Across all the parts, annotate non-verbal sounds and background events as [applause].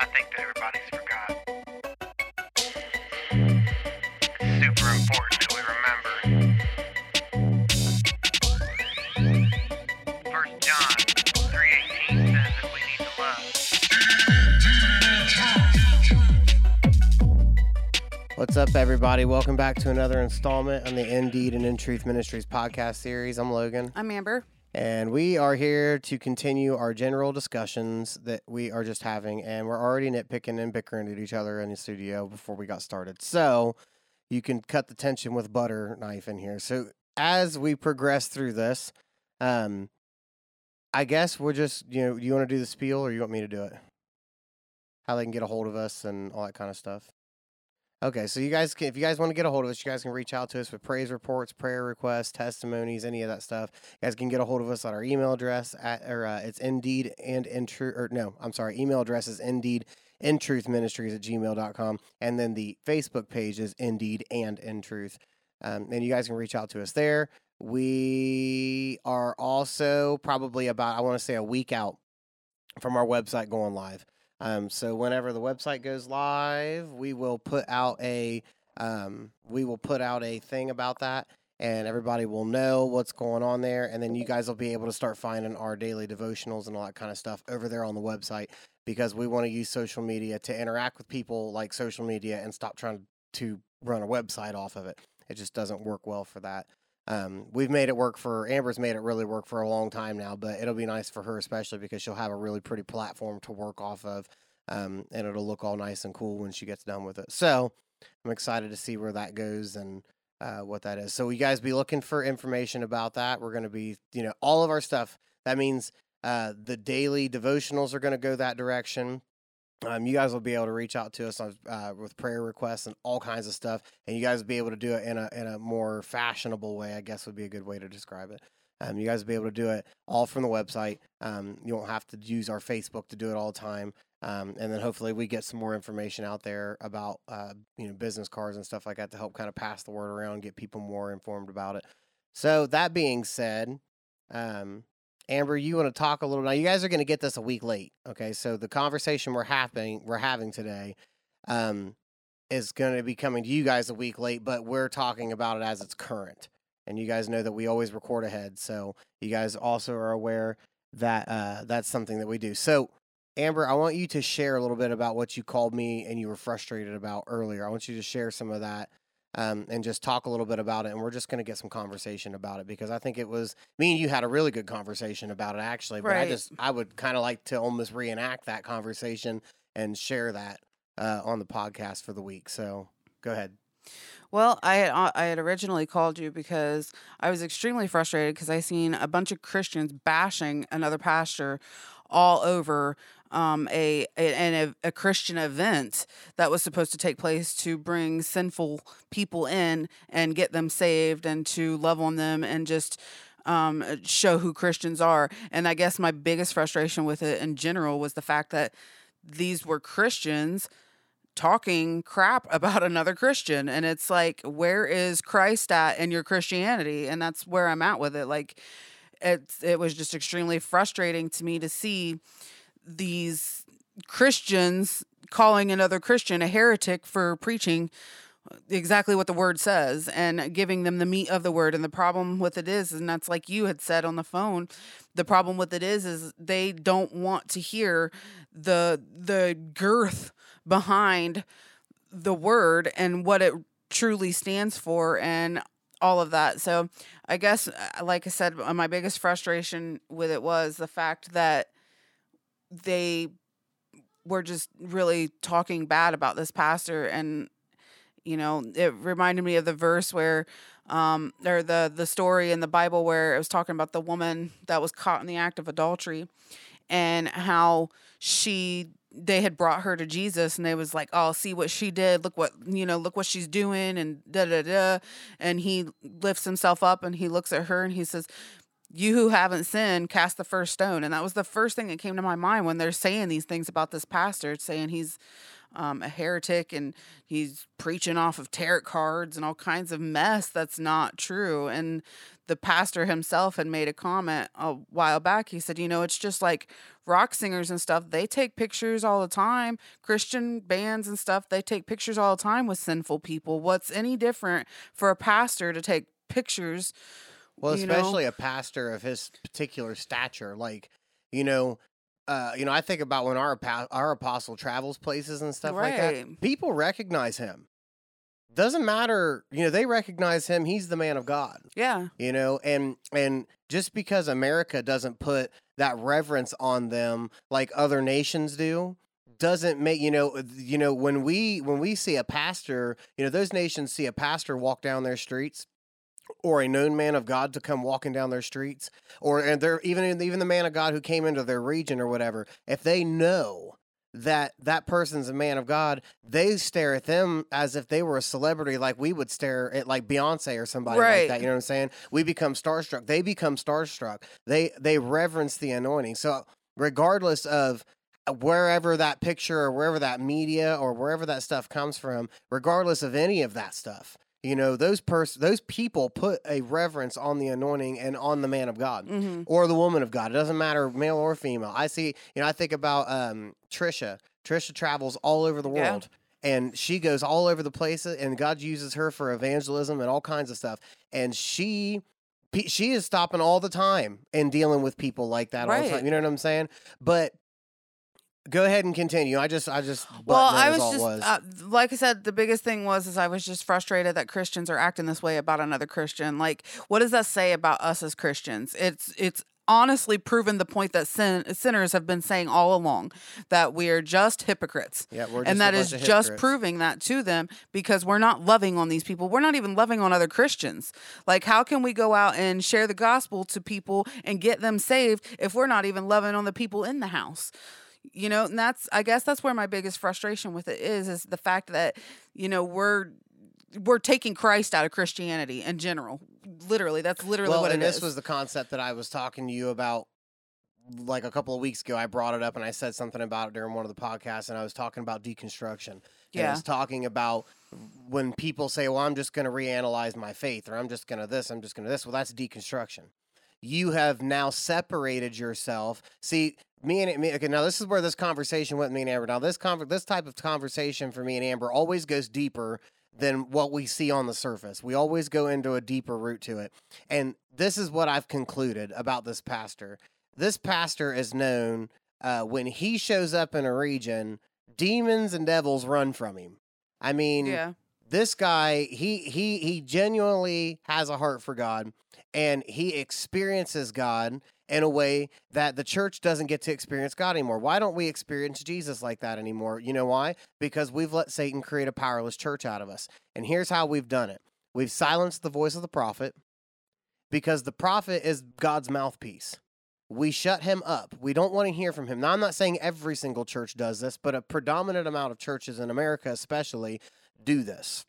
I think that everybody's forgot. It's super important that we remember. First John 3.18 says that we need to love. What's up, everybody? Welcome back to another installment on the Indeed and In Truth Ministries podcast series. I'm Logan, I'm Amber. And we are here to continue our general discussions that we are just having. And we're already nitpicking and bickering at each other in the studio before we got started. So you can cut the tension with butter knife in here. So as we progress through this, um, I guess we're just you know, you want to do the spiel or you want me to do it? How they can get a hold of us and all that kind of stuff. Okay, so you guys can, if you guys want to get a hold of us, you guys can reach out to us with praise reports, prayer requests, testimonies, any of that stuff. You guys can get a hold of us at our email address at or uh, it's indeed and in truth or no, I'm sorry, email address is indeed in truth ministries at gmail.com. And then the Facebook page is indeed and in truth. Um, and you guys can reach out to us there. We are also probably about, I want to say, a week out from our website going live. Um, so whenever the website goes live, we will put out a um, we will put out a thing about that, and everybody will know what's going on there. And then you guys will be able to start finding our daily devotionals and all that kind of stuff over there on the website because we want to use social media to interact with people like social media and stop trying to run a website off of it. It just doesn't work well for that. Um, we've made it work for Amber's made it really work for a long time now, but it'll be nice for her especially because she'll have a really pretty platform to work off of, um, and it'll look all nice and cool when she gets done with it. So I'm excited to see where that goes and uh, what that is. So you guys be looking for information about that. We're going to be, you know, all of our stuff. That means uh, the daily devotionals are going to go that direction. Um, you guys will be able to reach out to us on, uh, with prayer requests and all kinds of stuff, and you guys will be able to do it in a in a more fashionable way. I guess would be a good way to describe it. Um, you guys will be able to do it all from the website. Um, you won't have to use our Facebook to do it all the time. Um, and then hopefully we get some more information out there about uh, you know business cards and stuff like that to help kind of pass the word around, get people more informed about it. So that being said, um, Amber, you want to talk a little now? You guys are going to get this a week late, okay? So the conversation we're having we're having today um, is going to be coming to you guys a week late, but we're talking about it as it's current, and you guys know that we always record ahead, so you guys also are aware that uh, that's something that we do. So. Amber, I want you to share a little bit about what you called me and you were frustrated about earlier. I want you to share some of that um, and just talk a little bit about it. And we're just going to get some conversation about it because I think it was me and you had a really good conversation about it actually. But I just I would kind of like to almost reenact that conversation and share that uh, on the podcast for the week. So go ahead. Well, I had uh, I had originally called you because I was extremely frustrated because I seen a bunch of Christians bashing another pastor all over um, a, a an a, a Christian event that was supposed to take place to bring sinful people in and get them saved and to love on them and just um, show who Christians are. And I guess my biggest frustration with it in general was the fact that these were Christians talking crap [laughs] about another Christian. And it's like, where is Christ at in your Christianity? And that's where I'm at with it. Like, it's, it was just extremely frustrating to me to see these Christians calling another Christian a heretic for preaching exactly what the word says and giving them the meat of the word. And the problem with it is and that's like you had said on the phone the problem with it is is they don't want to hear the the girth behind the word and what it truly stands for. And all of that. So i guess uh, like i said my biggest frustration with it was the fact that they were just really talking bad about this pastor. And you know it reminded me of the verse where um or the the story in the bible where it was talking about the woman that was caught in the act of adultery and how she they had brought her to Jesus and they was like, "Oh, see what she did. Look what, you know, look what she's doing and da da da." And he lifts himself up and he looks at her and he says, you who haven't sinned, cast the first stone. And that was the first thing that came to my mind when they're saying these things about this pastor, saying he's um, a heretic and he's preaching off of tarot cards and all kinds of mess that's not true. And the pastor himself had made a comment a while back. He said, you know, it's just like rock singers and stuff. They take pictures all the time. Christian bands and stuff, they take pictures all the time with sinful people. What's any different for a pastor to take pictures? Well, you know? especially a pastor of his particular stature, like you know, uh, you know, I think about when our our apostle travels places and stuff like that. People recognize him. Doesn't matter, you know, they recognize him. He's the man of God. Yeah. You know, and and just because America doesn't put that reverence on them like other nations do, doesn't make you know you know when we when we see a pastor, you know, those nations see a pastor walk down their streets or a known man of God to come walking down their streets, or and they're even even the man of God who came into their region or whatever, if they know that that person's a man of God, they stare at them as if they were a celebrity, like we would stare at like Beyonce or somebody like that. You know what I'm saying? We become starstruck. They become starstruck. They they reverence the anointing. So regardless of wherever that picture or wherever that media or wherever that stuff comes from, regardless of any of that stuff, you know those pers- those people put a reverence on the anointing and on the man of God Mm-hmm. or the woman of God. It doesn't matter male or female. I see, you know, I think about um Trisha. Trisha travels all over the Yeah. world. And she goes all over the places, and God uses her for evangelism and all kinds of stuff. And she, she is stopping all the time and dealing with people like that all the Right. time. You know what I'm saying? But go ahead and continue. I just, I just, Well, I was just was. Uh, like I said, the biggest thing was is I was just frustrated that Christians are acting this way about another Christian. Like, what does that say about us as Christians? It's it's honestly proven the point that sin, sinners have been saying all along that we are just hypocrites. yeah, we're just and that is just proving that to them because we're not loving on these people. We're not even loving on other Christians. Like, how can we go out and share the gospel to people and get them saved if we're not even loving on the people in the house? You know, and that's I guess that's where my biggest frustration with it is is the fact that you know we're we're taking Christ out of Christianity in general. Literally, that's literally well, what and it this is. was the concept that I was talking to you about like a couple of weeks ago. I brought it up and I said something about it during one of the podcasts, and I was talking about deconstruction. And I Yeah. was talking about when people say, "Well, I'm just going to reanalyze my faith," or "I'm just going to this," "I'm just going to this." Well, that's deconstruction. You have now separated yourself. See, me and me. Okay, now this is where this conversation with me and Amber. Now this conver- this type of conversation for me and Amber always goes deeper than what we see on the surface. We always go into a deeper root to it. And this is what I've concluded about this pastor. This pastor is known uh, when he shows up in a region, demons and devils run from him. I mean, yeah. this guy, he he he genuinely has a heart for God, and he experiences God in a way that the church doesn't get to experience God anymore. Why don't we experience Jesus like that anymore? You know why? Because we've let Satan create a powerless church out of us. And here's how we've done it. We've silenced the voice of the prophet because the prophet is God's mouthpiece. We shut him up. We don't want to hear from him. Now, I'm not saying every single church does this, but a predominant amount of churches in America, especially, do this.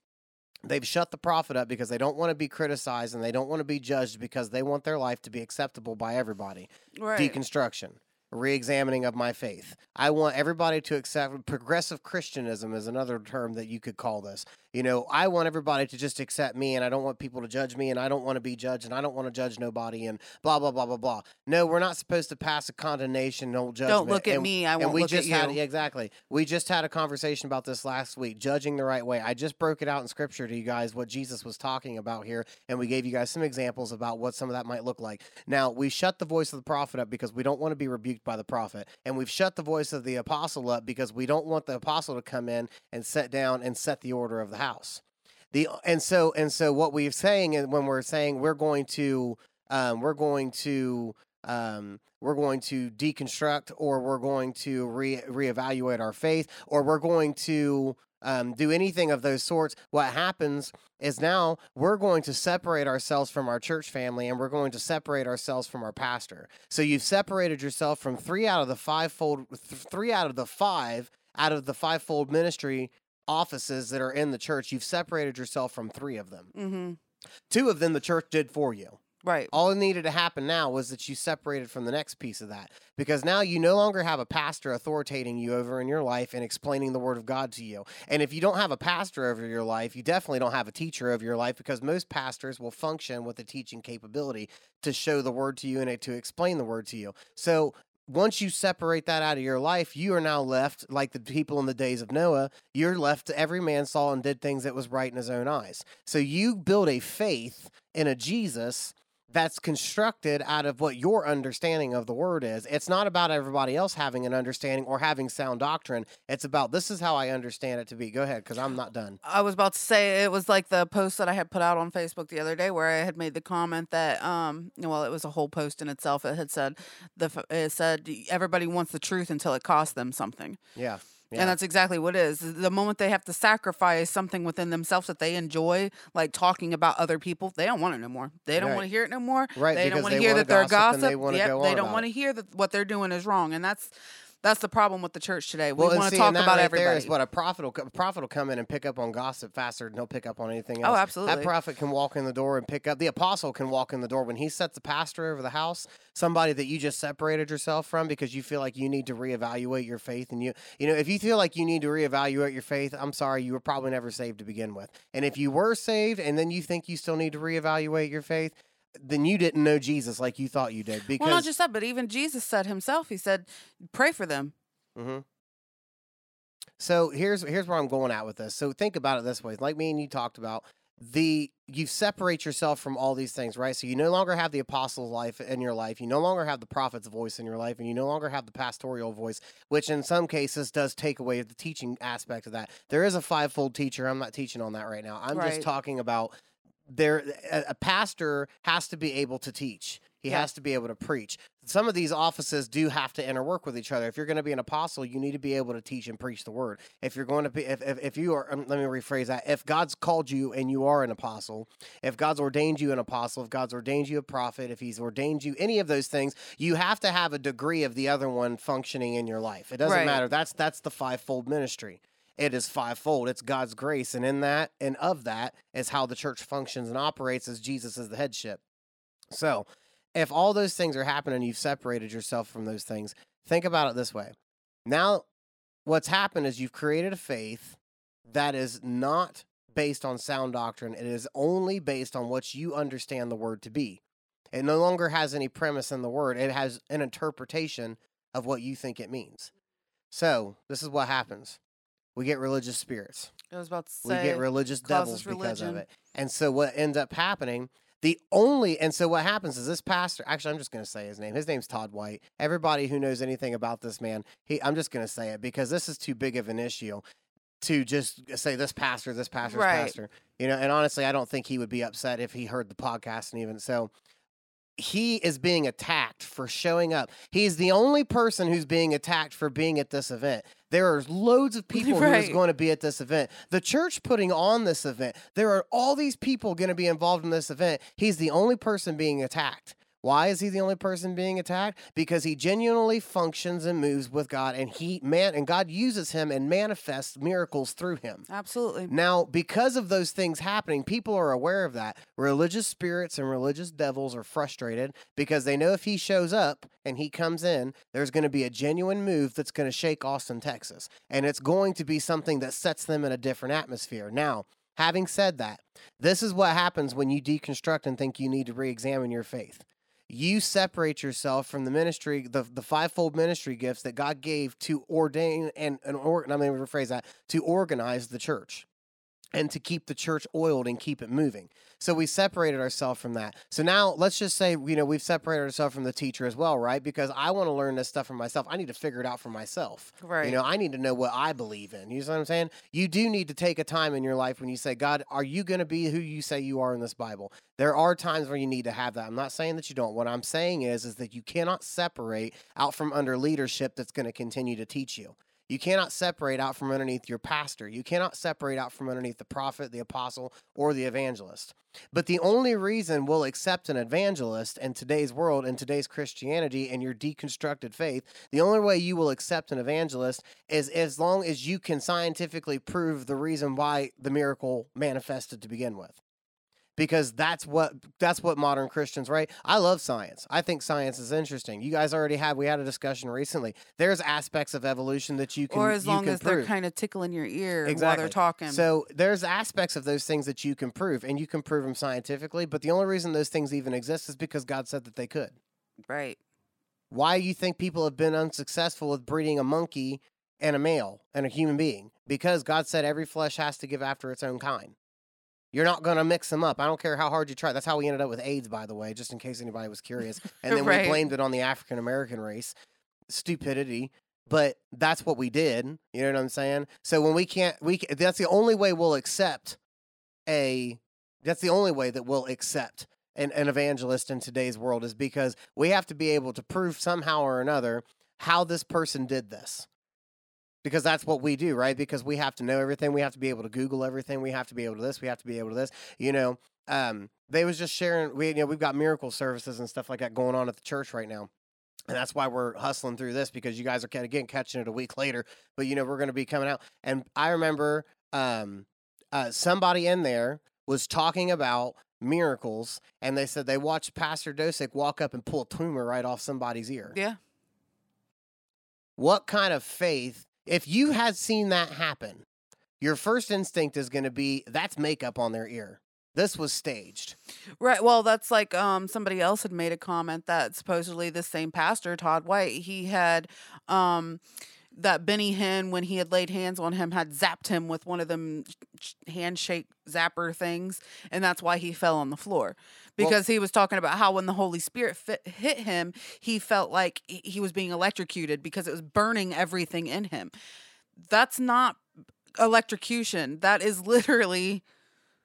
They've shut the prophet up because they don't want to be criticized and they don't want to be judged because they want their life to be acceptable by everybody. Right. Deconstruction, re-examining of my faith. I want everybody to accept progressive Christianism is another term that you could call this. You know, I want everybody to just accept me and I don't want people to judge me and I don't want to be judged and I don't want to judge nobody and blah blah blah blah blah. No, we're not supposed to pass a condemnation, no judgment. Don't look at and- me. I won't we look just at had you. yeah, exactly. We just had a conversation about this last week, judging the right way. I just broke it out in scripture to you guys what Jesus was talking about here, and we gave you guys some examples about what some of that might look like. Now we shut the voice of the prophet up because we don't want to be rebuked by the prophet, and we've shut the voice of the apostle up because we don't want the apostle to come in and set down and set the order of the house. The and so and so what we're saying and when we're saying we're going to um, we're going to um, we're going to deconstruct or we're going to re reevaluate our faith or we're going to um, do anything of those sorts. What happens is now we're going to separate ourselves from our church family and we're going to separate ourselves from our pastor. So you've separated yourself from three out of the fivefold, th- three out of the five out of the fivefold ministry offices that are in the church. You've separated yourself from three of them. Mm-hmm. Two of them the church did for you. Right. All that needed to happen now was that you separated from the next piece of that because now you no longer have a pastor authoritating you over in your life and explaining the word of God to you. And if you don't have a pastor over your life, you definitely don't have a teacher over your life because most pastors will function with a teaching capability to show the word to you and to explain the word to you. So once you separate that out of your life, you are now left like the people in the days of Noah. You're left to every man saw and did things that was right in his own eyes. So you build a faith in a Jesus that's constructed out of what your understanding of the word is. It's not about everybody else having an understanding or having sound doctrine. It's about this is how I understand it to be. Go ahead, because I'm not done. I was about to say it was like the post that I had put out on Facebook the other day where I had made the comment that um well it was a whole post in itself. It had said the it said everybody wants the truth until it costs them something. Yeah. Yeah. And that's exactly what it is. The moment they have to sacrifice something within themselves that they enjoy, like talking about other people, they don't want it no more. They don't Right. want to hear it no more. Right, They don't want to hear that they're gossip they Yep, they don't want to hear that what they're doing is wrong, and that's that's the problem with the church today. We Well, want to talk about right everybody. There is what a prophet will a prophet will come in and pick up on gossip faster than he'll pick up on anything Oh, else. absolutely. That prophet can walk in the door and pick up. The apostle can walk in the door when he sets the pastor over the house. Somebody that you just separated yourself from because you feel like you need to reevaluate your faith, and you you know if you feel like you need to reevaluate your faith, I'm sorry, you were probably never saved to begin with. And if you were saved and then you think you still need to reevaluate your faith. Then you didn't know Jesus like you thought you did because well, not just that, but even Jesus said himself, he said, "Pray for them." Mm-hmm. So here's here's where I'm going at with this. So think about it this way: like me and you talked about the you separate yourself from all these things, right? So you no longer have the apostles' life in your life. You no longer have the prophet's voice in your life, and you no longer have the pastoral voice, which in some cases does take away the teaching aspect of that. There is a fivefold teacher. I'm not teaching on that right now. I'm just talking about there. A, pastor has to be able to teach. He Yeah. has to be able to preach. Some of these offices do have to interwork with each other. If you're going to be an apostle, you need to be able to teach and preach the word. If you're going to be, if, if, if you are, um, let me rephrase that. If God's called you and you are an apostle, if God's ordained you an apostle, if God's ordained you a prophet, if He's ordained you any of those things, you have to have a degree of the other one functioning in your life. It doesn't Right. matter. That's that's the fivefold ministry. It is fivefold. It's God's grace, and in that and of that is how the church functions and operates as Jesus is the headship. So, if all those things are happening, you've separated yourself from those things. Think about it this way. Now, what's happened is you've created a faith that is not based on sound doctrine. It is only based on what you understand the word to be. It no longer has any premise in the word, it has an interpretation of what you think it means. So, this is what happens we get religious spirits I was about to say, we get religious devils because of it. And so what ends up happening, the only and so what happens is this pastor actually I'm just going to say his name. His name's Todd White. Everybody who knows anything about this man, he I'm just going to say it because this is too big of an issue to just say this pastor, this pastor, Right. pastor. You know, and honestly, I don't think he would be upset if he heard the podcast and even so he is being attacked for showing up. He's the only person who's being attacked for being at this event. There are loads of [laughs] people who is going to be at this event. The church putting on this event. There are all these people going to be involved in this event. He's the only person being attacked. Why is he the only person being attacked? Because he genuinely functions and moves with God and he man and God uses him and manifests miracles through him. Absolutely. Now, because of those things happening, people are aware of that. Religious spirits and religious devils are frustrated because they know if he shows up and he comes in, there's going to be a genuine move that's going to shake Austin, Texas. And it's going to be something that sets them in a different atmosphere. Now, having said that, this is what happens when you deconstruct and think you need to re examine your faith. You separate yourself from the ministry, the, the fivefold ministry gifts that God gave to ordain and, and or, I'm going to rephrase that, to organize the church and to keep the church oiled and keep it moving. So we separated ourselves from that. So now let's just say, you know, we've separated ourselves from the teacher as well, right? Because I want to learn this stuff for myself. I need to figure it out for myself. Right. You know, I need to know what I believe in. You know what I'm saying? You do need to take a time in your life when you say, God, are you going to be who you say you are in this Bible? There are times where you need to have that. I'm not saying that you don't. What I'm saying is, is that you cannot separate out from under leadership that's going to continue to teach you. You cannot separate out from underneath your pastor. You cannot separate out from underneath the prophet, the apostle, or the evangelist. But the only reason we'll accept an evangelist in today's world, in today's Christianity, and your deconstructed faith, the only way you will accept an evangelist is as long as you can scientifically prove the reason why the miracle manifested to begin with. Because that's what that's what modern Christians, right? I love science. I think science is interesting. You guys already have we had a discussion recently. There's aspects of evolution that you can or as long as they're kind of tickling your ear while they're talking. So there's aspects of those things that you can prove, and you can prove them scientifically. But the only reason those things even exist is because God said that they could. right. Why you think people have been unsuccessful with breeding a monkey and a male and a human being? Because God said every flesh has to give after its own kind. You're not going to mix them up. I don't care how hard you try. That's how we ended up with AIDS, by the way, just in case anybody was curious. [laughs] And then Right. we blamed it on the African American race. Stupidity. But that's what we did. You know what I'm saying? So when we can't, we that's the only way we'll accept a. That's the only way that we'll accept an, an evangelist in today's world is because we have to be able to prove somehow or another how this person did this. Because that's what we do, right? Because we have to know everything. We have to be able to Google everything. We have to be able to this. We have to be able to this. You know, um, they was just sharing. We you know we've got miracle services and stuff like that going on at the church right now. And that's why we're hustling through this because you guys are kind of again catching it a week later. But you know we're going to be coming out. And I remember um, uh, somebody in there was talking about miracles, and they said they watched Pastor Dosick walk up and pull a tumor right off somebody's ear. Yeah. What kind of faith? If you had seen that happen, your first instinct is going to be that's makeup on their ear. This was staged. Right. Well, that's like um somebody else had made a comment that supposedly the same pastor, Todd White, he had um that Benny Hinn, when he had laid hands on him, had zapped him with one of them handshake zapper things, and that's why he fell on the floor. Well- Because he was talking about how when the Holy Spirit fit, hit him, he felt like he was being electrocuted because it was burning everything in him. That's not electrocution. That is literally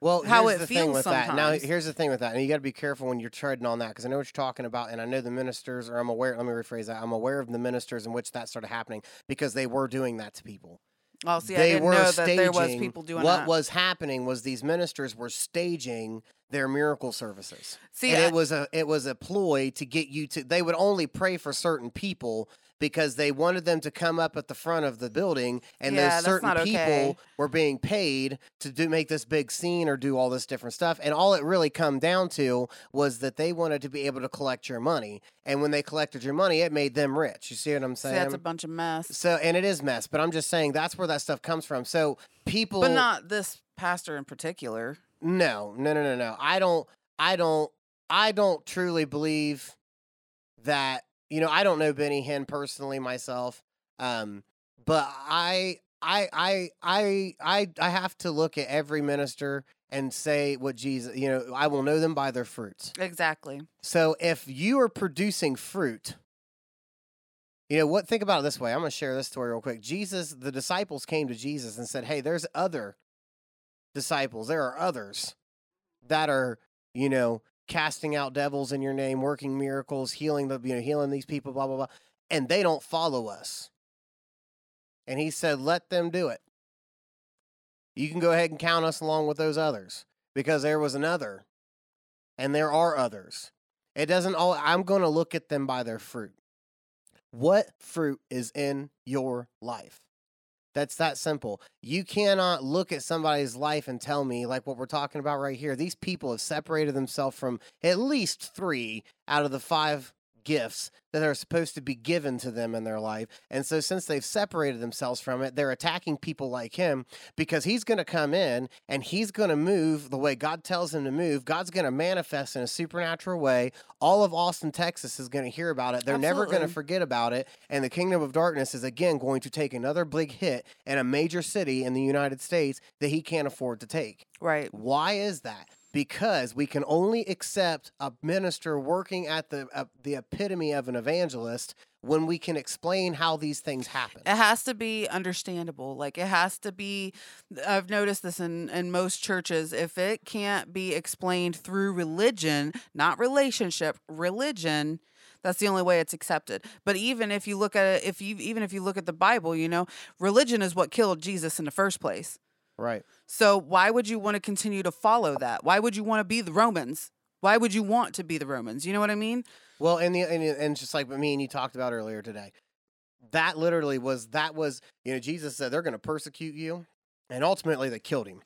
Well, how here's it the thing feels with that. Now, here's the thing with that, and you got to be careful when you're treading on that because I know what you're talking about, and I know the ministers, or I'm aware. Let me rephrase that. I'm aware of the ministers in which that started happening because they were doing that to people. Oh, see, I they didn't were know that there was people doing that. what that. was happening was these ministers were staging their miracle services. see, and I- it was a it was a ploy to get you to they would only pray for certain people because they wanted them to come up at the front of the building and Yeah, those certain people okay. were being paid to do make this big scene or do all this different stuff and all it really come down to was that they wanted to be able to collect your money and when they collected your money it made them rich you see what i'm saying that's a bunch of mess. so and it is mess but i'm just saying that's where that stuff comes from so people But not this pastor in particular. no, no, no, no, no. I don't. I don't. I don't truly believe that. You know, I don't know Benny Hinn personally myself, um, but I, I, I, I, I, I have to look at every minister and say what Jesus. You know, I will know them by their fruits. Exactly. So if you are producing fruit, you know what? Think about it this way. I'm going to share this story real quick. Jesus, the disciples came to Jesus and said, "Hey, there's other disciples. There are others that are, you know, casting out devils in your name, working miracles, healing the, you know, healing these people, blah blah blah, and they don't follow us." And he said, "Let them do it. You can go ahead and count us along with those others because there was another, and there are others." It doesn't all I'm going to look at them by their fruit. What fruit is in your life? That's that simple. You cannot look at somebody's life and tell me, like what we're talking about right here, these people have separated themselves from at least three out of the five gifts that are supposed to be given to them in their life. And so, since they've separated themselves from it, they're attacking people like him because he's going to come in and he's going to move the way God tells him to move. God's going to manifest in a supernatural way. All of Austin, Texas is going to hear about it. They're never going to forget about it. And the kingdom of darkness is again going to take another big hit in a major city in the United States that he can't afford to take. Right. Why is that? Because we can only accept a minister working at the uh, the epitome of an evangelist when we can explain how these things happen. It has to be understandable. Like it has to be I've noticed this in in most churches if it can't be explained through religion, not relationship, religion, that's the only way it's accepted. But even if you look at it if you even if you look at the Bible, you know, religion is what killed Jesus in the first place. Right. So why would you want to continue to follow that? Why would you want to be the Romans? Why would you want to be the Romans? You know what I mean? Well, and the and, and just like me and you talked about earlier today, that literally was that was you know Jesus said they're going to persecute you, and ultimately they killed him.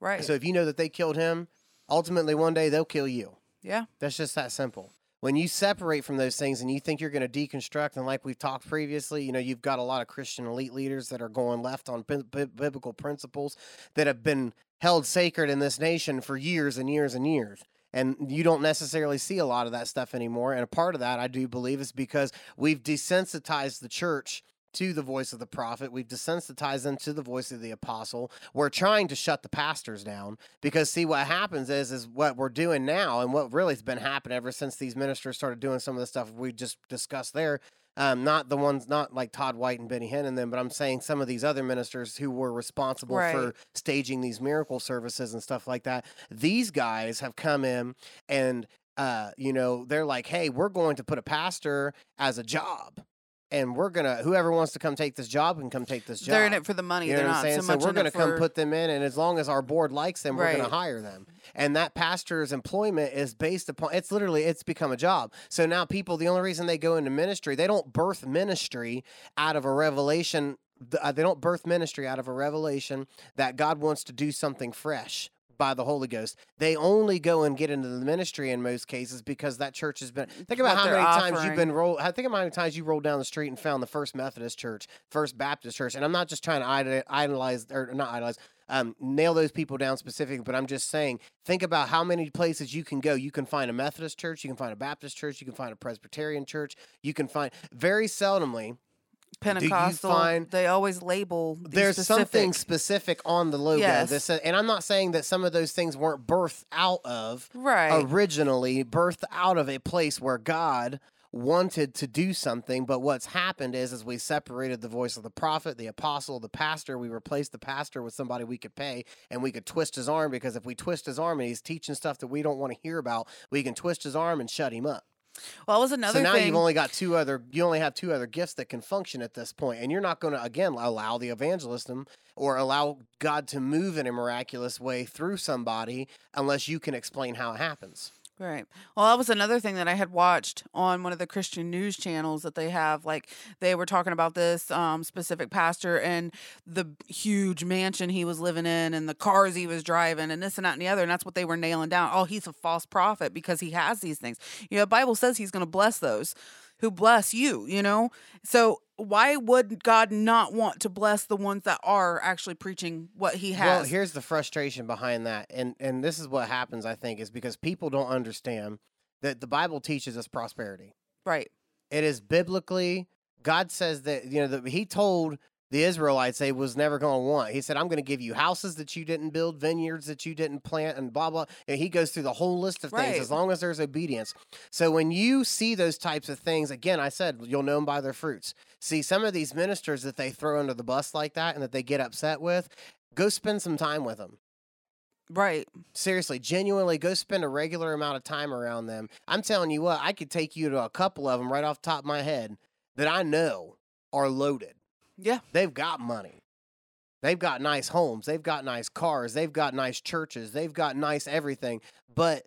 Right. So if you know that they killed him, ultimately one day they'll kill you. Yeah. That's just that simple. When you separate from those things and you think you're going to deconstruct, and like we've talked previously, you know, you've got a lot of Christian elite leaders that are going left on bi- bi- biblical principles that have been held sacred in this nation for years and years and years. And you don't necessarily see a lot of that stuff anymore. And a part of that, I do believe, is because we've desensitized the church to the voice of the prophet. We've desensitized them to the voice of the apostle. We're trying to shut the pastors down because see what happens is is what we're doing now and what really has been happening ever since these ministers started doing some of the stuff we just discussed there. Um, not the ones, not like Todd White and Benny Hinn and them, but I'm saying some of these other ministers who were responsible Right. for staging these miracle services and stuff like that. These guys have come in and uh, you know, they're like, hey, we're going to put a pastor as a job. And we're gonna whoever wants to come take this job can come take this job. They're in it for the money. You know They're what not I'm saying? so So, much we're gonna come for- put them in, and as long as our board likes them, we're gonna hire them. And that pastor's employment is based upon. It's literally it's become a job. So now people, the only reason they go into ministry, they don't birth ministry out of a revelation. uh, They don't birth ministry out of a revelation that God wants to do something fresh by the Holy Ghost. They only go and get into the ministry in most cases because that church has been. Think about what how many times you've been roll. I think about how many times you rolled down the street and found the First Methodist Church, First Baptist Church, and I'm not just trying to idolize or not idolize. Um, nail those people down specifically, but I'm just saying, think about how many places you can go. You can find a Methodist church, you can find a Baptist church, you can find a Presbyterian church, you can find very seldomly Pentecostal. find- they always label. these there's something specific- specific on the logo. Yes. This, and I'm not saying that some of those things weren't birthed out of right. originally birthed out of a place where God wanted to do something but what's happened is as we separated the voice of the prophet the apostle the pastor we replaced the pastor with somebody we could pay and we could twist his arm because if we twist his arm and he's teaching stuff that we don't want to hear about we can twist his arm and shut him up well, that was another so now thing. you've only got two other you only have two other gifts that can function at this point and you're not going to again allow the evangelism or allow god to move in a miraculous way through somebody unless you can explain how it happens Right. Well, that was another thing that I had watched on one of the Christian news channels that they have. Like they were talking about this um, specific pastor and the huge mansion he was living in and the cars he was driving and this and that and the other. And that's what they were nailing down. Oh, he's a false prophet because he has these things. You know, the Bible says he's going to bless those who bless you, you know? So why would God not want to bless the ones that are actually preaching what he has? Well, here's the frustration behind that, and and this is what happens. I think is because people don't understand that the Bible teaches us prosperity. right. It is biblically. God says that you know that He told the Israelites they was never going to want. He said, "I'm going to give you houses that you didn't build, vineyards that you didn't plant, and blah blah." And He goes through the whole list of things Right. as long as there's obedience. So when you see those types of things, again, I said you'll know them by their fruits. See, some of these ministers that they throw under the bus like that and that they get upset with, go spend some time with them Right. seriously, genuinely go spend a regular amount of time around them. I'm telling you what, I could take you to a couple of them right off the top of my head that I know are loaded. Yeah. They've got money. They've got nice homes. They've got nice cars. They've got nice churches. They've got nice everything. But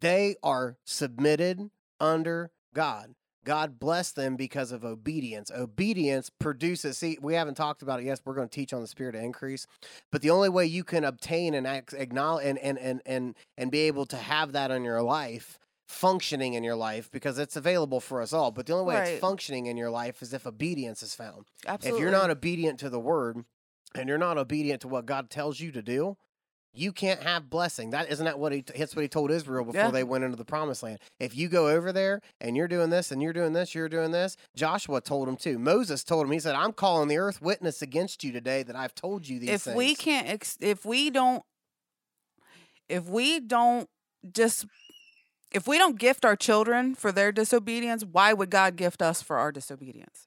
they are submitted under God. God bless them because of obedience. Obedience produces, see, we haven't talked about it. Yes, we're going to teach on the spirit of increase. But the only way you can obtain and ac- acknowledge and, and, and, and, and be able to have that in your life, functioning in your life, because it's available for us all. But the only way Right. it's functioning in your life is if obedience is found. Absolutely. If you're not obedient to the word and you're not obedient to what God tells you to do, you can't have blessing. That isn't that what he that's what he told Israel before Yeah. they went into the promised land. If you go over there and you're doing this and you're doing this, you're doing this. Joshua told him too. Moses told him. He said, "I'm calling the earth witness against you today that I've told you these if things." we can't ex- if we don't if we don't just if we don't gift our children for their disobedience why would god gift us for our disobedience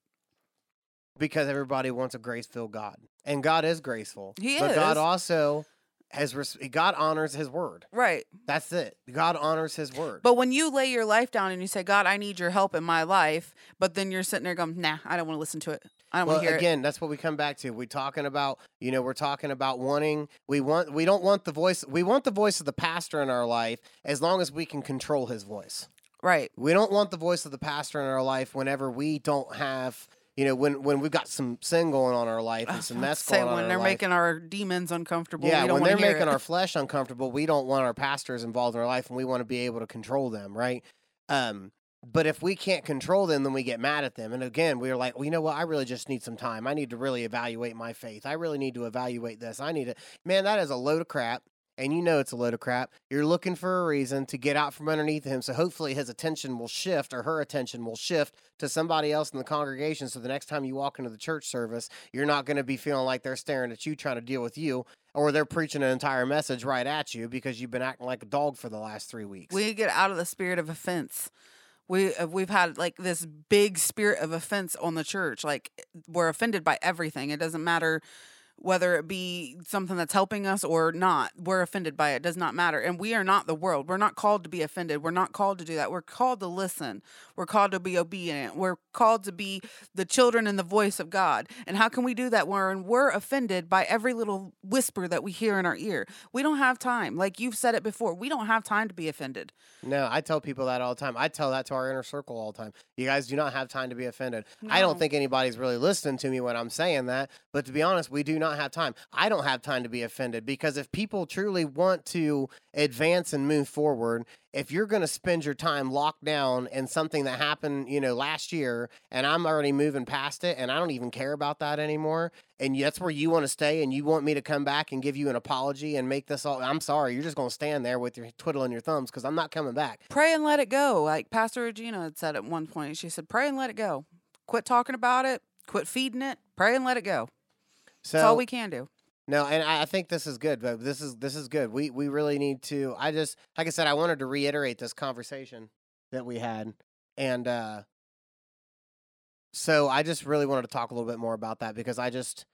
because everybody wants a grace-filled God, and God is graceful. He but God also has res- God honors His word. right That's it. God honors His word. but when you lay your life down and you say god i need your help in my life but then you're sitting there going nah i don't want to listen to it i don't well want to hear again that's what we come back to we're talking about you know we're talking about wanting we want we don't want the voice we want the voice of the pastor in our life as long as we can control his voice right we don't want the voice of the pastor in our life whenever we don't have you know, when when we've got some sin going on in our life and some mess going on when they're life, making our demons uncomfortable. yeah, we don't when they're making it. our flesh uncomfortable, we don't want our pastors involved in our life, and we want to be able to control them, right? Um, but if we can't control them, then we get mad at them. And again, we're like, well, you know what? I really just need some time. I need to really evaluate my faith. I really need to evaluate this. I need to, man, that is a load of crap. And you know it's a load of crap. You're looking for a reason to get out from underneath him. So hopefully his attention will shift or her attention will shift to somebody else in the congregation. So the next time you walk into the church service, you're not going to be feeling like they're staring at you trying to deal with you or they're preaching an entire message right at you because you've been acting like a dog for the last three weeks. we get out of the spirit of offense. We uh, we've had like this big spirit of offense on the church. Like we're offended by everything. It doesn't matter whether it be something that's helping us or not. We're offended by it. it. Does not matter. And we are not the world. We're not called to be offended. We're not called to do that. We're called to listen. We're called to be obedient. We're called to be the children and the voice of God. And how can we do that when we're offended by every little whisper that we hear in our ear? We don't have time. Like you've said it before, we don't have time to be offended. No, I tell people that all the time. I tell that to our inner circle all the time. You guys do not have time to be offended. I don't think anybody's really listening to me when I'm saying that. But to be honest, we do not have time. I don't have time to be offended because if people truly want to advance and move forward, if you're going to spend your time locked down in something that happened, you know, last year, and I'm already moving past it, and I don't even care about that anymore, and that's where you want to stay, and you want me to come back and give you an apology and make this all, I'm sorry, you're just going to stand there with your twiddling your thumbs because I'm not coming back. Pray and let it go. Like Pastor Regina had said at one point, she said, Pray and let it go. Quit talking about it. Quit feeding it. Pray and let it go. So That's all we can do. No, and I I think this is good. But this is this is good. We we really need to. I just like I said, I wanted to reiterate this conversation that we had, and uh so I just really wanted to talk a little bit more about that because I just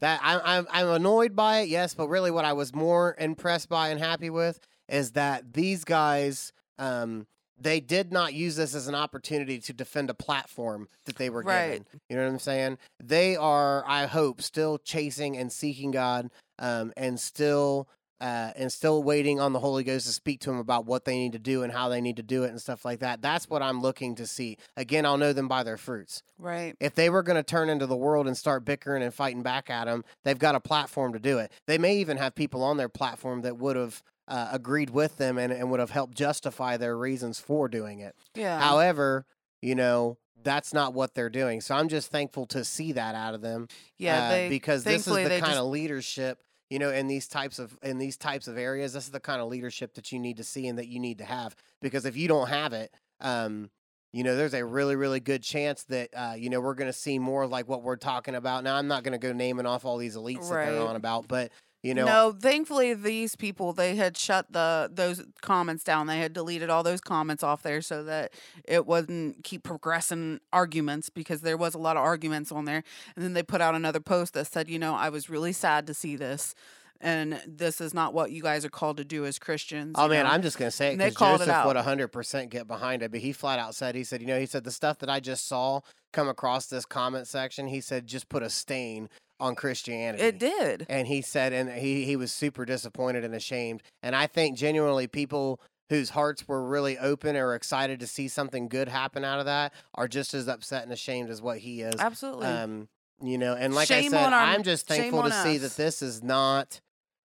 that I'm I'm I'm annoyed by it, yes, but really what I was more impressed by and happy with is that these guys um they did not use this as an opportunity to defend a platform that they were Right. given. You know what I'm saying? They are, I hope, still chasing and seeking God, um, and still uh, and still waiting on the Holy Ghost to speak to them about what they need to do and how they need to do it and stuff like that. That's what I'm looking to see. Again, I'll know them by their fruits. Right. If they were going to turn into the world and start bickering and fighting back at them, they've got a platform to do it. They may even have people on their platform that would have uh, agreed with them and, and would have helped justify their reasons for doing it. Yeah. However, you know, that's not what they're doing. So I'm just thankful to see that out of them. yeah. uh, they, because this is the kind just- of leadership, you know, in these types of in these types of areas. This is the kind of leadership that you need to see and that you need to have. Because if you don't have it, um, you know, there's a really, really good chance that uh, you know we're going to see more like what we're talking about. Now, I'm not going to go naming off all these elites that they're on about, but you know, no, thankfully these people they had shut the those comments down. They had deleted all those comments off there so that it wouldn't keep progressing arguments because there was a lot of arguments on there. And then they put out another post that said, you know, I was really sad to see this. And this is not what you guys are called to do as Christians. Oh man, know? I'm just gonna say it they because called it out. would 100 percent get behind it. But he flat out said, he said, you know, he said the stuff that I just saw come across this comment section, he said, just put a stain on Christianity. it did. And he said, and he he was super disappointed and ashamed. And I think genuinely people whose hearts were really open or excited to see something good happen out of that are just as upset and ashamed as what he is. Absolutely. Um, you know, and like Shame I said, our- I'm just thankful to see that this is not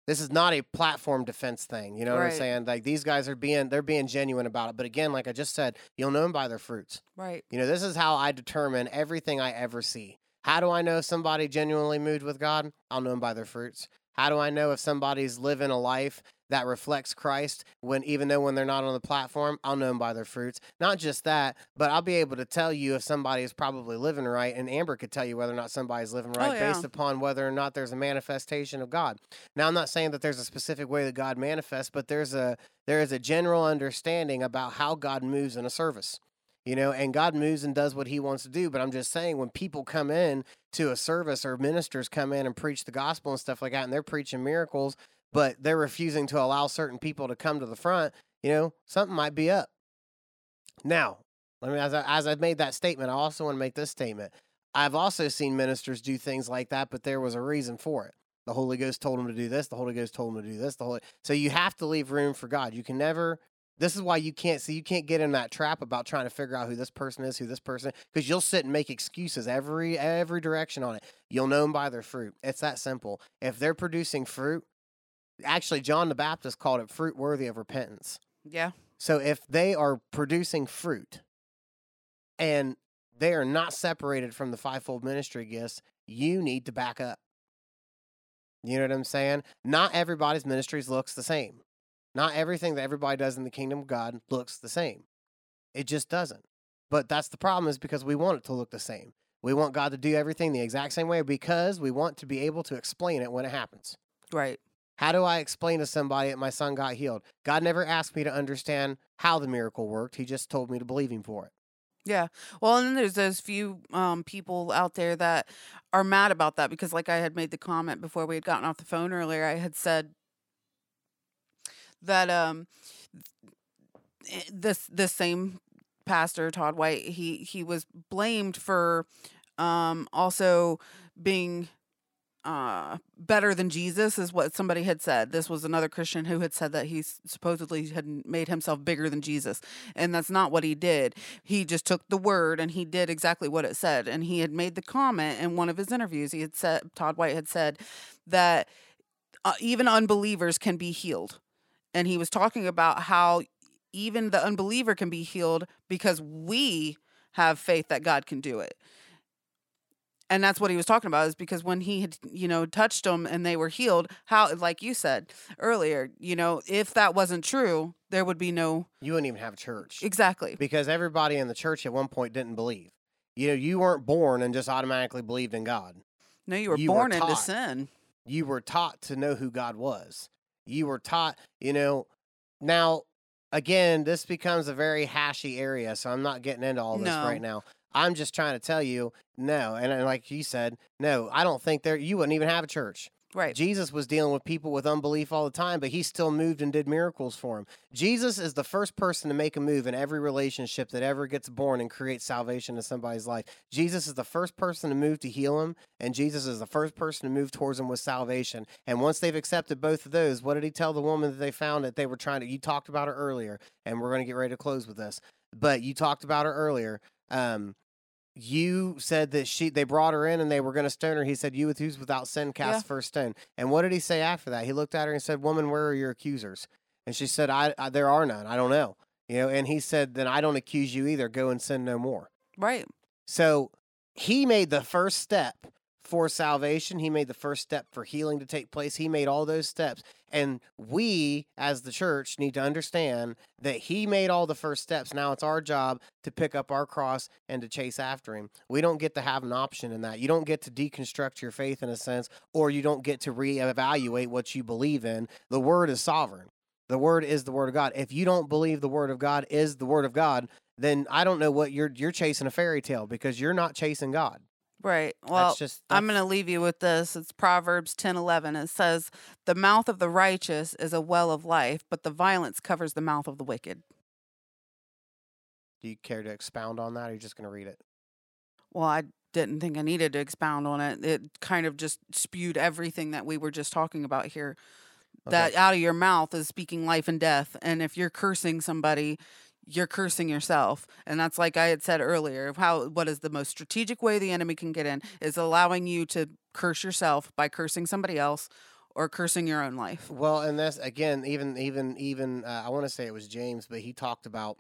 this is not a platform defense thing. You know what I'm saying? Like these guys are being they're being genuine about it. But again, like I just said, you'll know them by their fruits. right. You know, this is how I determine everything I ever see. How do I know if somebody genuinely moved with God? I'll know them by their fruits. How do I know if somebody's living a life that reflects Christ when even though when they're not on the platform, I'll know them by their fruits. Not just that, but I'll be able to tell you if somebody is probably living right and Amber could tell you whether or not somebody's living oh, right Oh, yeah. based upon whether or not there's a manifestation of God. Now I'm not saying that there's a specific way that God manifests, but there's a there is a general understanding about how God moves in a service you know and god moves and does what he wants to do but i'm just saying when people come in to a service or ministers come in and preach the gospel and stuff like that and they're preaching miracles but they're refusing to allow certain people to come to the front you know something might be up. Now let me as, I, as i've made that statement i also want to make this statement. I've also seen ministers do things like that but there was a reason for it. The holy ghost told them to do this the holy ghost told them to do this the holy so you have to leave room for god. You can never This is why you can't see you can't get in that trap about trying to figure out who this person is, who this person because you'll sit and make excuses every every direction on it. You'll know them by their fruit. It's that simple. If they're producing fruit, actually John the Baptist called it fruit worthy of repentance. Yeah. So if they are producing fruit and they are not separated from the fivefold ministry gifts, you need to back up. You know what I'm saying? Not everybody's ministries looks the same. Not everything that everybody does in the kingdom of God looks the same. It just doesn't. But that's the problem is because we want it to look the same. We want God to do everything the exact same way because we want to be able to explain it when it happens. Right. How do I explain to somebody that my son got healed? God never asked me to understand how the miracle worked. He just told me to believe him for it. Yeah. Well, and then there's those few um, people out there that are mad about that because, like I had made the comment before we had gotten off the phone earlier, I had said that um, eh, this this same pastor Todd White he he was blamed for um, also being uh better than Jesus is what somebody had said. This was another Christian who had said that he supposedly had made himself bigger than Jesus. And that's not what he did. He just took the word and he did exactly what it said. And he had made the comment in one of his interviews. He had said Todd White had said that uh, even unbelievers can be healed. And he was talking about how even the unbeliever can be healed because we have faith that God can do it and that's what he was talking about is because when he had you know touched them and they were healed how like you said earlier you know if that wasn't true there would be no You wouldn't even have church exactly because everybody in the church at one point didn't believe. You know, you weren't born and just automatically believed in God. no you were You were born into sin You were taught to know who God was. You were taught, you know, now again, this becomes a very hashy area, so I'm not getting into all this No. right now. I'm just trying to tell you, no, and, and like you said, no, I don't think there you wouldn't even have a church. Right Jesus was dealing with people with unbelief all the time, but he still moved and did miracles for them. Jesus is the first person to make a move in every relationship that ever gets born and creates salvation in somebody's life. Jesus is the first person to move to heal them, and Jesus is the first person to move towards them with salvation. And once they've accepted both of those, what did he tell the woman that they found that they were trying to? You talked about her earlier, and we're going to get ready to close with this. But you talked about her earlier. Um, you said that she they brought her in and they were going to stone her. He said, "You with who's without sin cast Yeah. first stone." And what did he say after that? He looked at her and said, "Woman, where are your accusers?" And she said, "I, I there are none. I don't know." You know, and he said, "Then I don't accuse you either. Go and sin no more." right So he made the first step for salvation. He made the first step for healing to take place. He made all those steps. And we, as the church, need to understand that he made all the first steps. Now it's our job to pick up our cross and to chase after him. We don't get to have an option in that. You don't get to deconstruct your faith in a sense, or you don't get to reevaluate what you believe in. The word is sovereign. The word is the word of God. If you don't believe the word of God is the word of God, then I don't know what you're you're chasing a fairy tale because you're not chasing God. Right well that's just i'm going to leave you with this it's proverbs 10 11 it says the mouth of the righteous is a well of life but the violence covers the mouth of the wicked Do you care to expound on that? Or are you just going to read it? well i didn't think i needed to expound on it it kind of just spewed everything that we were just talking about here that out of your mouth is speaking life and death and if you're cursing somebody you're cursing yourself and that's like i had said earlier how what is the most strategic way the enemy can get in is allowing you to curse yourself by cursing somebody else or cursing your own life Well, and that's again, even even even uh, I want to say it was James, but he talked about.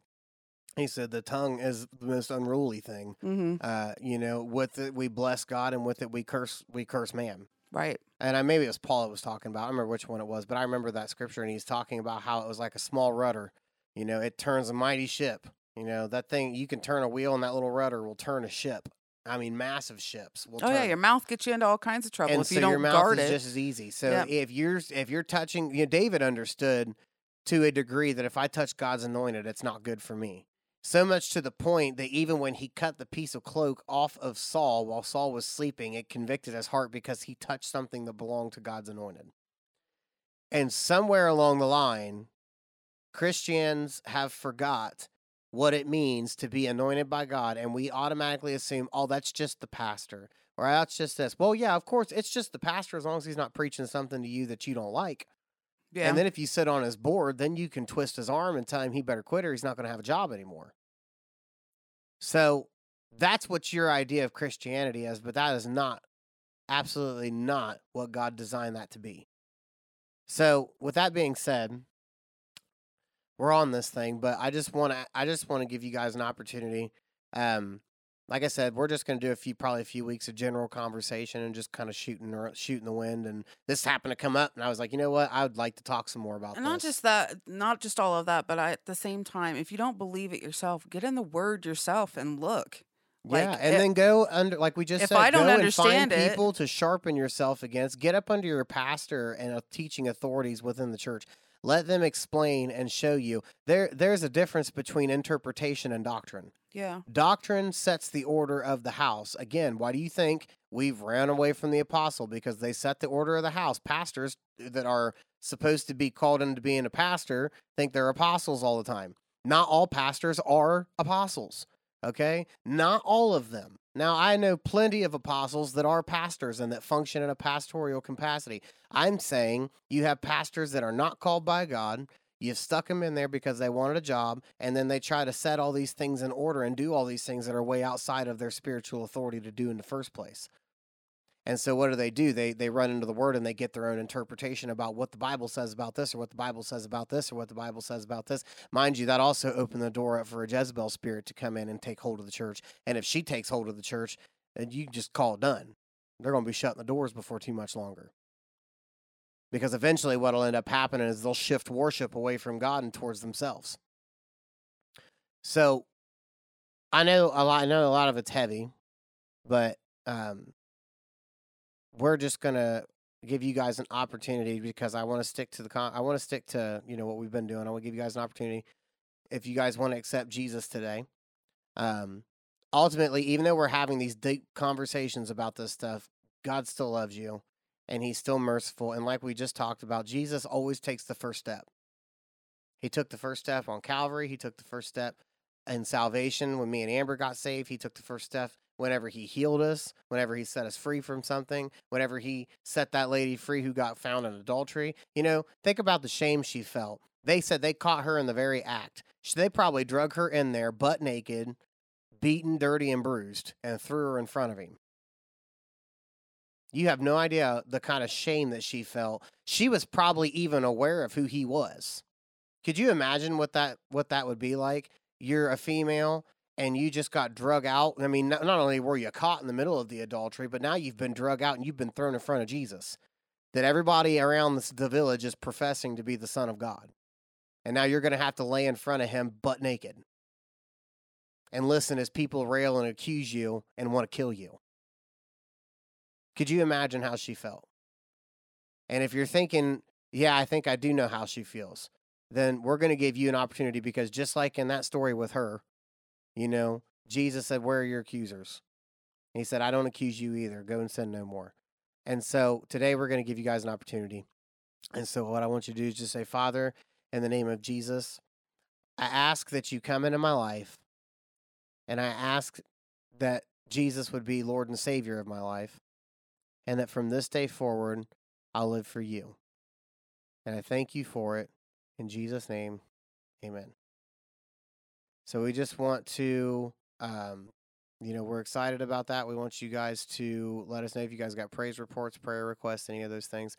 He said the tongue is the most unruly thing. mm-hmm. Uh, you know, with it we bless God, and with it we curse we curse man. right And I maybe it was Paul that was talking about. I don't remember which one it was, but I remember that scripture, and he's talking about how it was like a small rudder. You know, it turns a mighty ship. You know, that thing you can turn a wheel, and that little rudder will turn a ship. I mean, massive ships. Will oh yeah your mouth gets you into all kinds of trouble and if so you don't your mouth guard is it just as easy. So if you're if you're touching, you know, David understood to a degree that if I touch God's anointed, it's not good for me. So much to the point that even when he cut the piece of cloak off of Saul while Saul was sleeping, it convicted his heart because he touched something that belonged to God's anointed. And somewhere along the line, Christians have forgot what it means to be anointed by God, and we automatically assume, oh, that's just the pastor, or that's just this. Well, yeah, of course, it's just the pastor as long as he's not preaching something to you that you don't like. Yeah. And then if you sit on his board, then you can twist his arm and tell him he better quit or he's not going to have a job anymore. So that's what your idea of Christianity is, but that is not, absolutely not what God designed that to be. So with that being said, we're on this thing, but I just want to, I just want to give you guys an opportunity. Um, like I said, we're just going to do a few, probably a few weeks of general conversation and just kind of shooting or shooting the wind. And this happened to come up, and I was like, you know what, I would like to talk some more about and this. not just that, not just all of that, but I, at the same time, if you don't believe it yourself, get in the word yourself and look. yeah, like, and it- then go under, like we just if said, I don't go understand and it- find people to sharpen yourself against. Get up under your pastor and uh, teaching authorities within the church. Let them explain and show you. There, there's a difference between interpretation and doctrine. Yeah. Doctrine sets the order of the house. Again, why do you think we've ran away from the apostle? Because they set the order of the house. Pastors that are supposed to be called into being a pastor think they're apostles all the time. Not all pastors are apostles. Okay? Not all of them. Now, I know plenty of apostles that are pastors and that function in a pastoral capacity. I'm saying you have pastors that are not called by God. You've stuck them in there because they wanted a job, and then they try to set all these things in order and do all these things that are way outside of their spiritual authority to do in the first place. And so, what do they do? They they run into the Word and they get their own interpretation about what the Bible says about this, or what the Bible says about this, or what the Bible says about this. Mind you, that also opened the door up for a Jezebel spirit to come in and take hold of the church. And if she takes hold of the church, then you just call it done. They're going to be shutting the doors before too much longer. Because eventually, what'll end up happening is they'll shift worship away from God and towards themselves. So, I know a lot. I know a lot of it's heavy, but um, we're just gonna give you guys an opportunity because I want to stick to the con- I want to stick to you know what we've been doing. I want to give you guys an opportunity if you guys want to accept Jesus today. Um, ultimately, even though we're having these deep conversations about this stuff, God still loves you, and He's still merciful. And like we just talked about, Jesus always takes the first step. He took the first step on Calvary. He took the first step in salvation when me and Amber got saved. He took the first step whenever he healed us, whenever he set us free from something, whenever he set that lady free who got found in adultery. You know, think about the shame she felt. They said they caught her in the very act. They probably drug her in there butt naked, beaten, dirty, and bruised, and threw her in front of him. You have no idea the kind of shame that she felt. She was probably even aware of who he was. Could you imagine what that what that would be like? You're a female and you just got drug out. I mean, not, not only were you caught in the middle of the adultery, but now you've been drug out and you've been thrown in front of Jesus. That everybody around the village is professing to be the Son of God. And now you're going to have to lay in front of him butt naked and listen as people rail and accuse you and want to kill you. Could you imagine how she felt? And if you're thinking, yeah, I think I do know how she feels, then we're going to give you an opportunity because just like in that story with her, you know, Jesus said, Where are your accusers? And he said, I don't accuse you either. Go and sin no more. And so today we're going to give you guys an opportunity. And so what I want you to do is just say, Father, in the name of Jesus, I ask that you come into my life. And I ask that Jesus would be Lord and Savior of my life. And that from this day forward, I'll live for you. And I thank you for it. In Jesus' name, amen. So we just want to, um, you know, we're excited about that. We want you guys to let us know if you guys got praise reports, prayer requests, any of those things.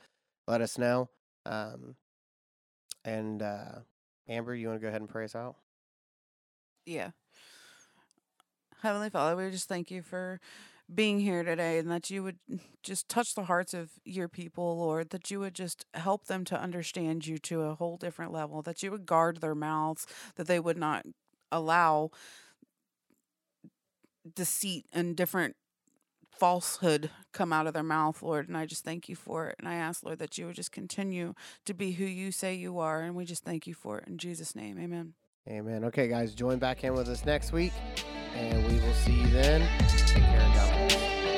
Let us know. Um, and uh, Amber, you want to go ahead and pray us out? Yeah. Heavenly Father, we just thank you for being here today and that you would [laughs] just touch the hearts of your people, Lord, that you would just help them to understand you to a whole different level, that you would guard their mouths, that they would not allow deceit and different falsehood come out of their mouth, Lord. And I just thank you for it. And I ask, Lord, that you would just continue to be who you say you are. And we just thank you for it. In Jesus' name, amen. Amen. Okay, guys, join back in with us next week, and we will see you then. Take care and God bless.